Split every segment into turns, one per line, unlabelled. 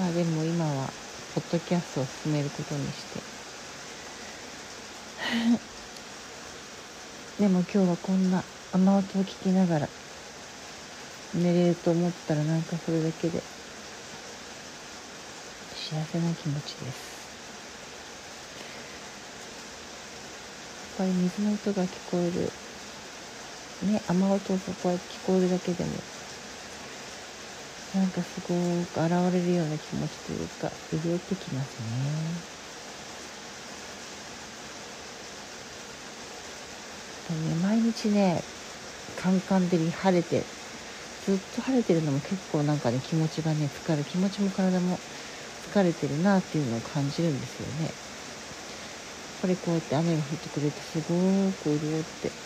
まあでも今はポッドキャストを進めることにして。でも今日はこんな雨音を聞きながら寝れると思ったらなんかそれだけで幸せな気持ちです。やっぱり水の音が聞こえる。ね雨音がこうやって聞こえるだけでもなんかすごく現れるような気持ちというか潤ってきますね。ね毎日ねカンカン照り晴れてずっと晴れてるのも結構なんかね気持ちがね疲れ気持ちも体も疲れてるなっていうのを感じるんですよね。やっぱりこうやって雨が降ってくれてすごく潤って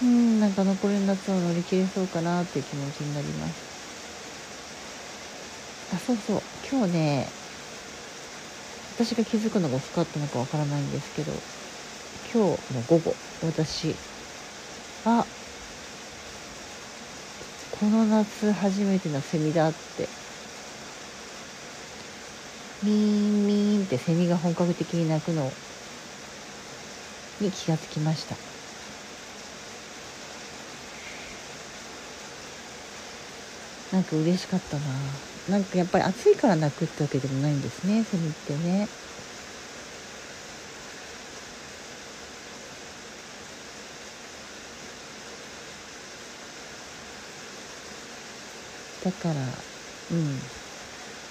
うんなんか残りの夏を乗り切れそうかなっていう気持ちになります。あそうそう。今日ね私が気づくのが遅かったのかわからないんですけど今日の午後私あこの夏初めてのセミだって。ミーンミーンってセミが本格的に鳴くのに気がつきました。なんか嬉しかったな。なんかやっぱり暑いから泣くってわけでもないんですね。セミってね。だからうん。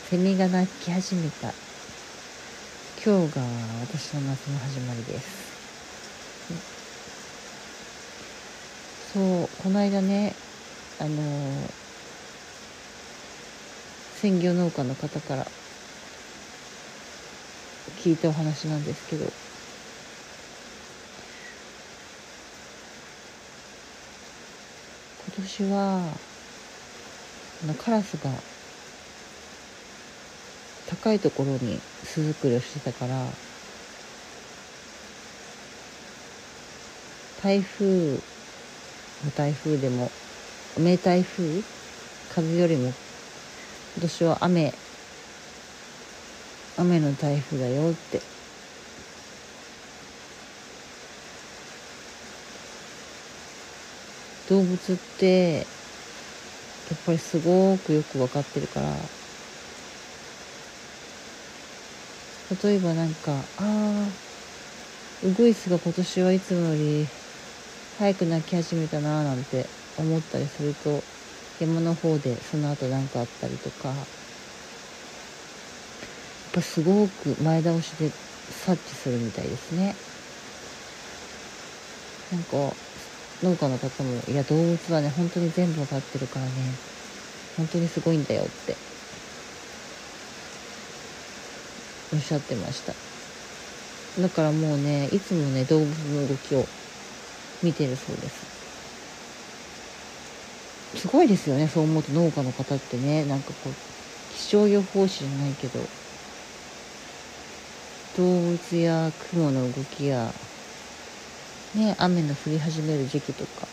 セミが鳴き始めた。今日が私の夏の始まりです、そうこの間ねあの専業農家の方から聞いたお話なんですけど今年はあのカラスが高いところに巣作りをしてたから台風の台風でも名台風風よりも今年は雨。雨の台風だよって。動物ってやっぱりすごくよく分かってるから。例えばなんかああウグイスが今年はいつもより早く鳴き始めたなーなんて思ったりすると山の方でその後何かあったりとか。やっぱすごく前倒しで察知するみたいですね。なんか農家の方もいや動物はね本当に全部わかってるからね。本当にすごいんだよって。おっしゃってました。だからもうねいつもね動物の動きを見てるそうです。すごいですよねそう思うと農家の方ってね。なんかこう気象予報士じゃないけど動物や雲の動きやね雨の降り始める時期とか。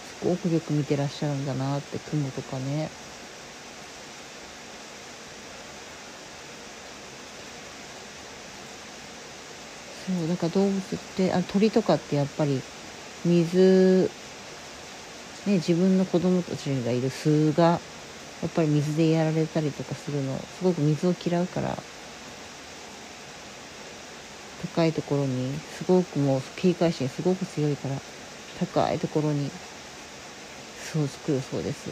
すごくよく見てらっしゃるんだなって雲とかね。そうだから動物ってあ鳥とかってやっぱり水ね自分の子供たちがいる巣がやっぱり水でやられたりとかするのすごく水を嫌うから高いところにすごくもう警戒心すごく強いから高いところに巣を作るそうです。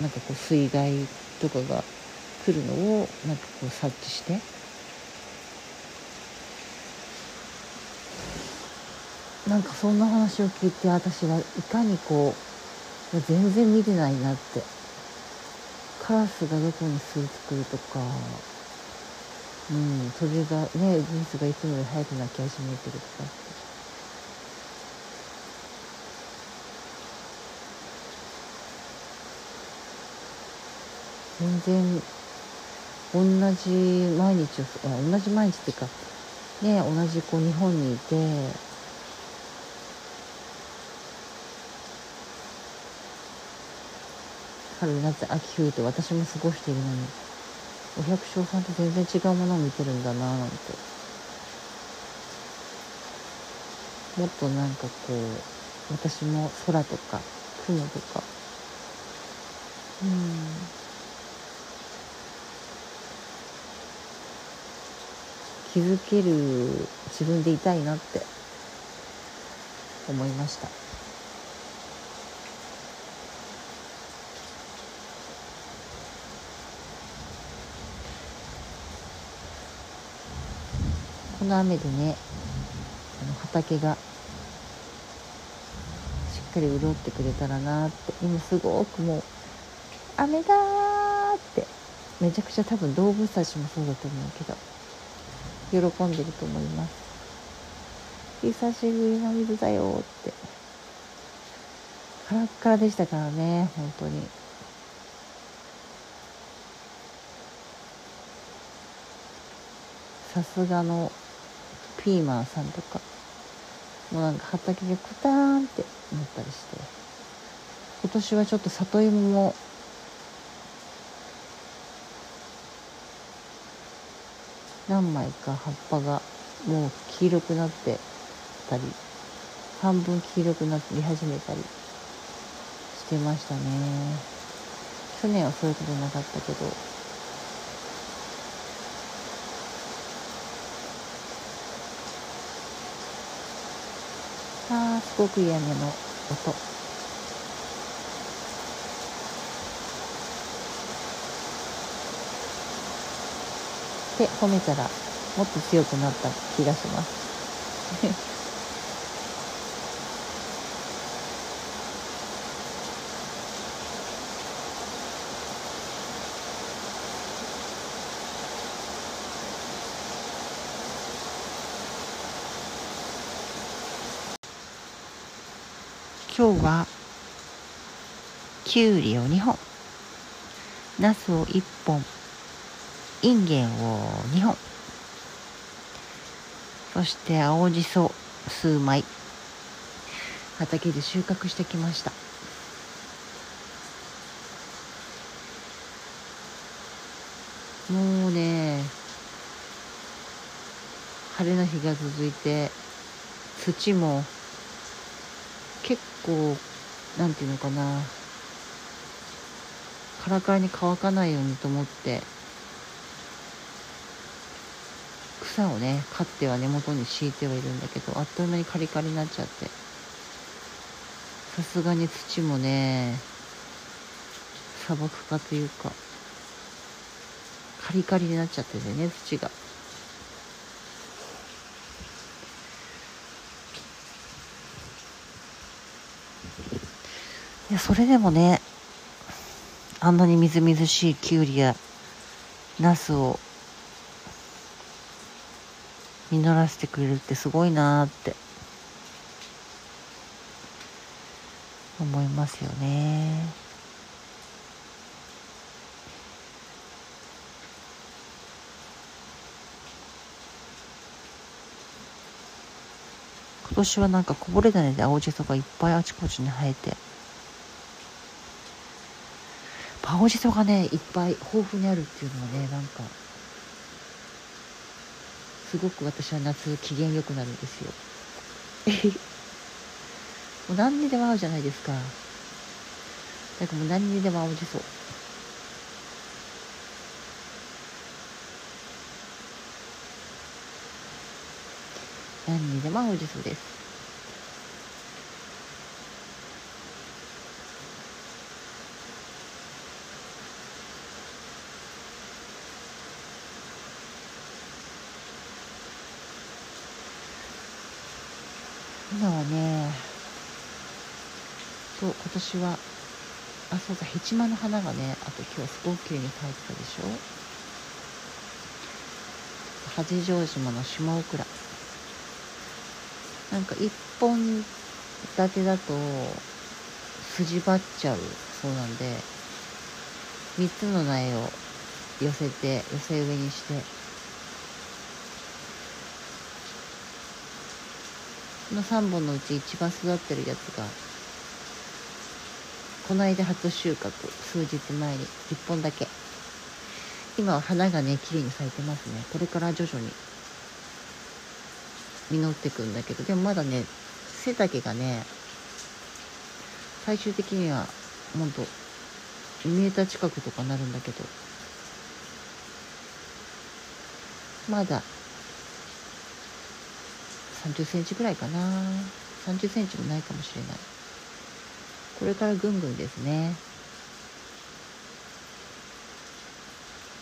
なんかこう水害とかが来るのをなんかこう察知してなんかそんな話を聞いて私がいかにこう全然見てないなって。カラスがどこに巣を作るとかうん鳥がねジンスがいつもより早く鳴き始めてるとか。って全然同じ毎日を同じ毎日っていうかね同じこう日本にいて春夏秋冬と私も過ごしているのにお百姓さんと全然違うものを見てるんだななんて。もっとなんかこう私も空とか雲とか。うん。気づける自分でいたいなって思いました。この雨でねあの畑がしっかり潤ってくれたらなって今すごくもう雨だーってめちゃくちゃ多分動物たちもそうだと思うけど喜んでると思います。久しぶりの水だよってカラッカラでしたからね本当に。さすがのピーマンさんとか。もうなんか畑がクターンってなったりして。今年はちょっと里芋も。何枚か葉っぱがもう黄色くなってたり。半分黄色くなり始めたりしてましたね。去年はそういうことなかったけど。あーすごくいい雨の音。で褒めたらもっと強くなった気がします今日はきゅうりを2本。なすを1本。インゲンを2本。そして青じそ数枚。畑で収穫してきました。もうね晴れの日が続いて土も結構なんていうのかな。カラカラに乾かないようにと思って草をね刈っては根元に敷いてはいるんだけどあっという間にカリカリになっちゃってさすがに土もね砂漠化というかカリカリになっちゃっててね土が。いやそれでもねあんなにみずみずしいきゅうりやナスを実らせてくれるってすごいなーって思いますよね。今年はなんかこぼれ種で青じそがいっぱいあちこちに生えて青じそがねいっぱい豊富にあるっていうのはねなんかすごく私は夏機嫌良くなるんですよ。もう何にでも合うじゃないですか。だかもう何にでも青じそ何にでも青じそです。今はねそう今年はあそうだヘチマの花がねあと今日はすごく綺麗に咲いてたでしょ？八丈島の島オクラ。なんか一本立てだと筋張っちゃうそうなんで3つの苗を寄せて寄せ植えにしての3本のうち一番育ってるやつがこの間初収穫数日前に1本だけ。今は花がね綺麗に咲いてますね。これから徐々に実ってくんだけど。でもまだね背丈がね最終的にはほんと2メーター近くとかなるんだけど。まだ30センチぐらいかな。30センチもないかもしれない。これからぐんぐんですね。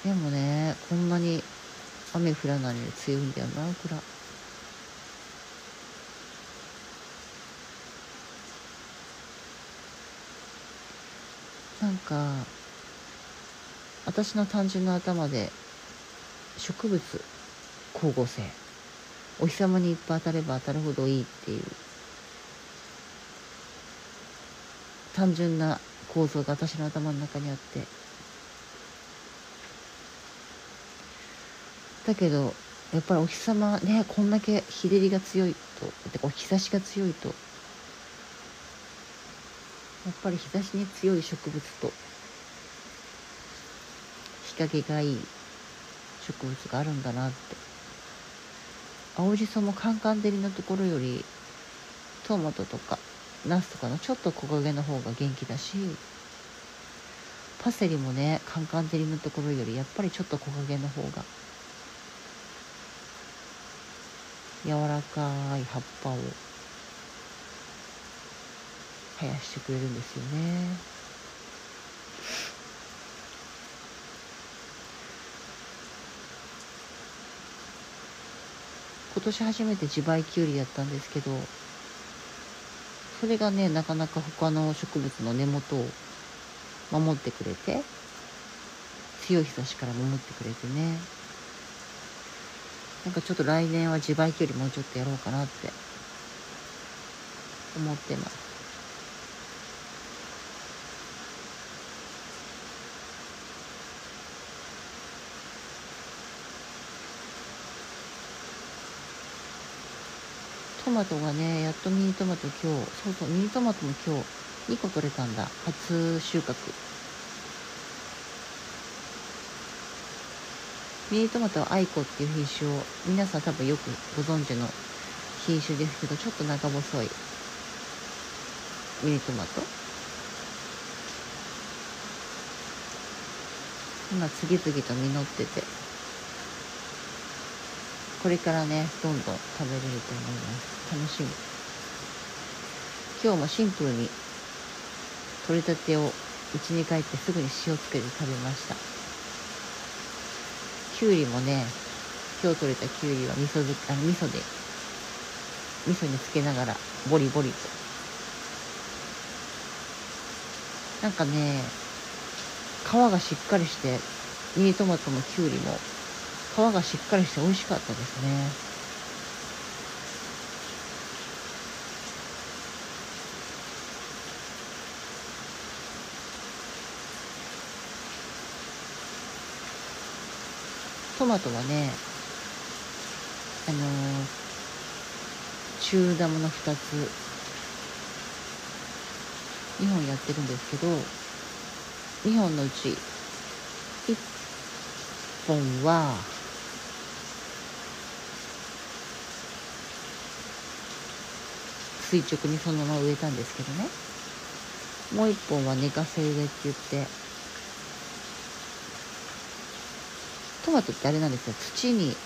でもねこんなに雨降らないのに強いんだよなこらなんか私の単純な頭で植物光合成。お日様にいっぱい当たれば当たるほどいいっていう。単純な構造が私の頭の中にあって。だけどやっぱりお日様ねこんだけ日照りが強いとてか日差しが強いとやっぱり日差しに強い植物と日陰がいい植物があるんだなって。青じそもカンカン照りのところよりトマトとかナスとかのちょっと木陰の方が元気だしパセリもねカンカン照りのところよりやっぱりちょっと木陰の方が柔らかい葉っぱを生やしてくれるんですよね。今年初めて自培きゅうりやったんですけどそれがねなかなか他の植物の根元を守ってくれて強い日差しから守ってくれてね。なんかちょっと来年は自培きゅうりもうちょっとやろうかなって思ってます。トマトがねやっとミニトマト今日そうそうミニトマトも今日2個取れたんだ。初収穫。ミニトマトはアイコっていう品種を皆さん多分よくご存知の品種ですけどちょっと長細いミニトマト。今次々と実ってて。これからねどんどん食べれると思います。楽しみ。今日もシンプルに取れたてを家に帰ってすぐに塩つけて食べました。きゅうりもね今日取れたきゅうりは味噌あの味噌で味噌につけながらボリボリと。なんかね皮がしっかりしてミニトマトもきゅうりも皮がしっかりして美味しかったですね。トマトはねあのー、中玉の2つ。2本やってるんですけど2本のうち1本は垂直にそのまま植えたんですけどね。もう一本は寝かせ植えって言って。トマトってあれなんですよ。土に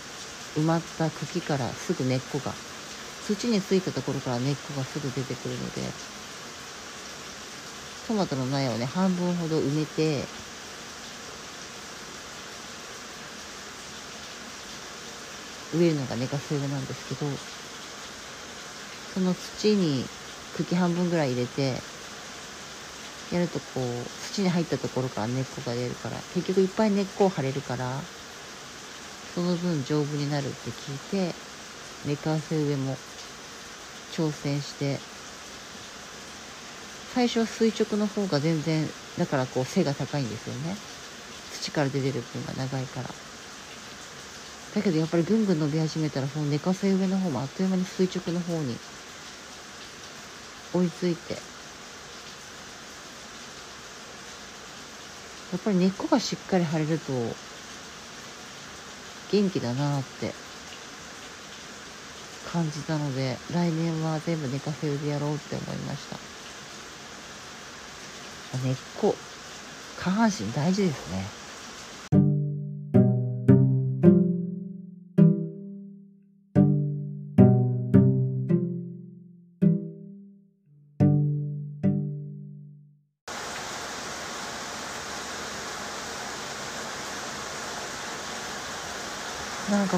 埋まった茎からすぐ根っこが。土についたところから根っこがすぐ出てくるので。トマトの苗をね半分ほど埋めて。植えるのが寝かせ植えなんですけど。その土に茎半分ぐらい入れてやるとこう土に入ったところから根っこが出るから結局いっぱい根っこを張れるからその分丈夫になるって聞いて寝かせ植えも挑戦して最初は垂直の方が全然だからこう背が高いんですよね。土から出てる分が長いから。だけどやっぱりぐんぐん伸び始めたらその寝かせ植えの方もあっという間に垂直の方に追いついて。やっぱり根っこがしっかり張れると元気だなって感じたので来年は全部寝かせるでやろうって思いました。根っこ下半身大事ですね。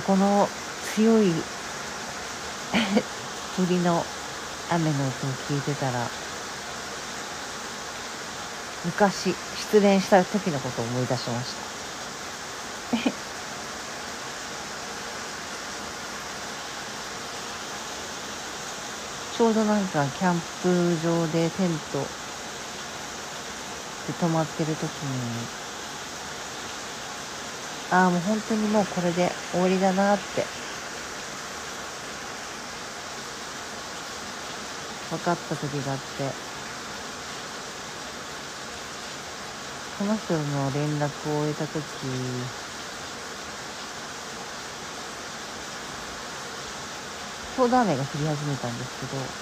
この強い 鳥の雨の音を聞いてたら昔失恋した時のことを思い出しました。ちょうどなんかキャンプ場でテントで泊まってる時にああもう本当にもうこれで終わりだなって。分かった時があって。その人の連絡を得た時。ちょうど雨が降り始めたんですけど。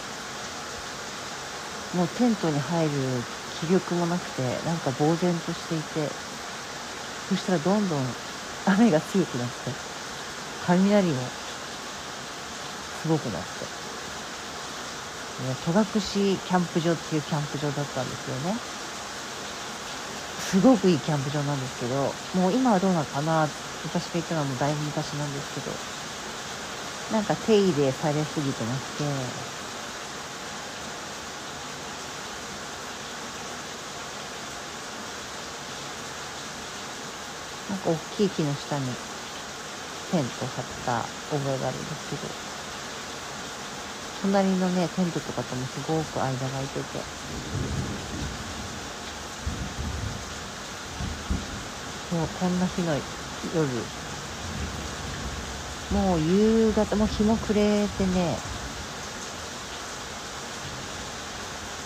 もうテントに入る気力もなくてなんか呆然としていて。そしたらどんどん雨が強くなって雷もすごくなって戸隠キャンプ場っていうキャンプ場だったんですよね。すごくいいキャンプ場なんですけどもう今はどうなのかな私が行ったのはもうだいぶ昔なんですけどなんか手入れされすぎてなくてなんか大きい木の下にテント張った覚えがあるんですけど隣のねテントとかともすごく間が空いてて。もうこんな日の夜。もう夕方もう日も暮れてね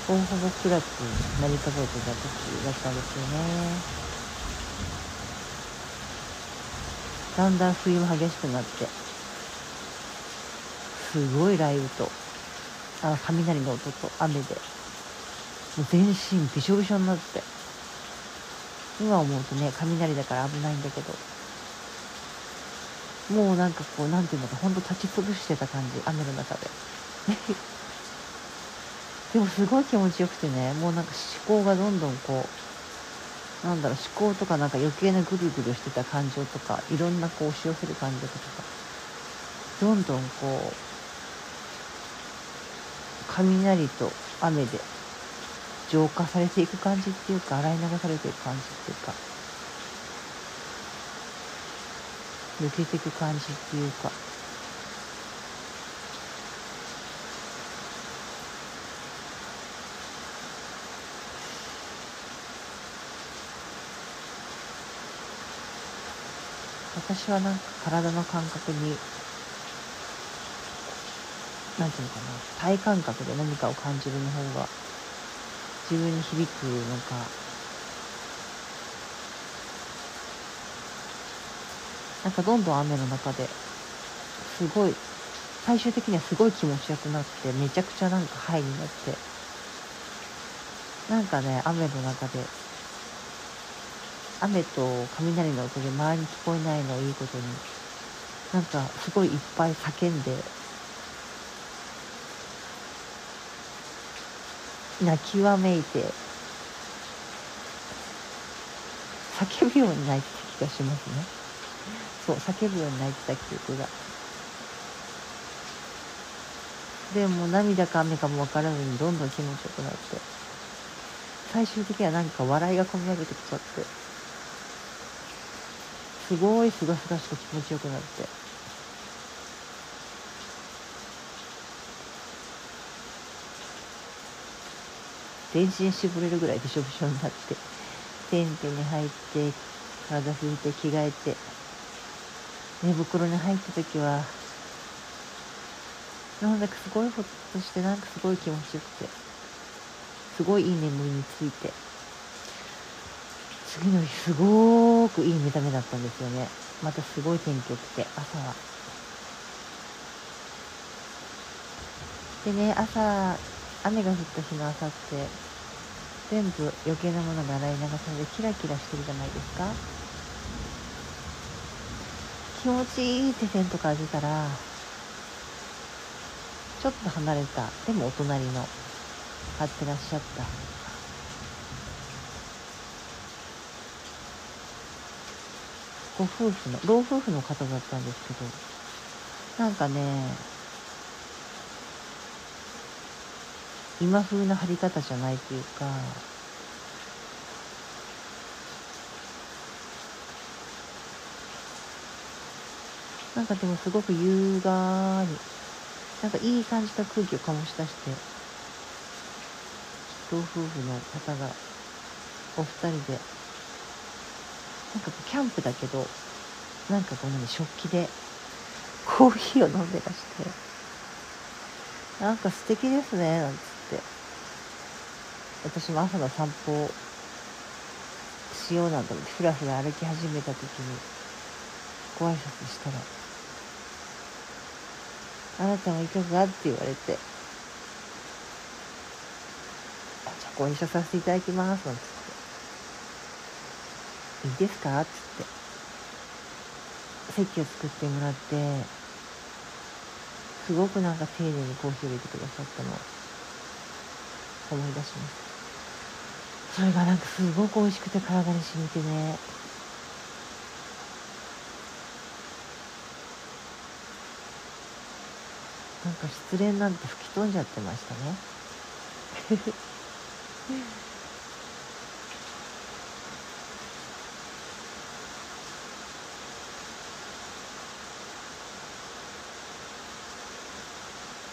ほぼほぼ暗くなりかけてた時だったんですよね。だんだん冬も激しくなってすごい雷雨とあ雷の音と雨でもう全身びしょびしょになって今思うとね雷だから危ないんだけどもうなんかこうなんていうのかほんと立ち潰してた感じ雨の中で。でもすごい気持ちよくてねもうなんか思考がどんどんこうなんだろう思考とかなんか余計なぐるぐるしてた感情とかいろんなこう押し寄せる感情とかどんどんこう雷と雨で浄化されていく感じっていうか洗い流されていく感じっていうか抜けていく感じっていうか。私はなんか体の感覚に何ていうのかな体感覚で何かを感じるの方が自分に響くのかなんかどんどん雨の中ですごい最終的にはすごい気持ちよくなってめちゃくちゃなんかハイになってなんかね雨の中で雨と雷の音で周りに聞こえないのをいいことになんかすごいいっぱい叫んで泣きわめいて叫ぶように泣いてた気がしますね。そう叫ぶように泣いてた記憶が。でも涙か雨かも分からずにどんどん気持ちよくなって最終的にはなんか笑いがこみ上げてきちゃってすごいすがすがしく気持ちよくなって。全身絞れるぐらいびしょびしょになってテントに入って体拭いて着替えて寝袋に入った時はなんだかすごいほっとしてなんかすごい気持ちよくてすごいいい眠りについて。次の日すごくいい見た目だったんですよね。またすごい天気良くて朝は。でね朝雨が降った日の朝って全部余計なものが洗い流されてキラキラしてるじゃないですか。気持ちいいって線とか出たらちょっと離れた。でもお隣の買ってらっしゃった。ご夫婦の老夫婦の方だったんですけどなんかね今風な貼り方じゃないというかなんかでもすごく優雅になんかいい感じの空気を醸し出して老夫婦の方がお二人でキャンプだけどなんかこう何食器でコーヒーを飲んでらしてなんか素敵ですねなんつって私も朝の散歩をしようなんて思ってふらふら歩き始めた時にご挨拶したら「あなたはいかが?」って言われて「じゃあご一緒させていただきます」なんつって「いいですか?」っつって。席を作ってもらってすごくなんか丁寧にコーヒーを入れてくださったのを思い出します。それがなんかすごく美味しくて体に染みてね。なんか失恋なんて吹き飛んじゃってましたね。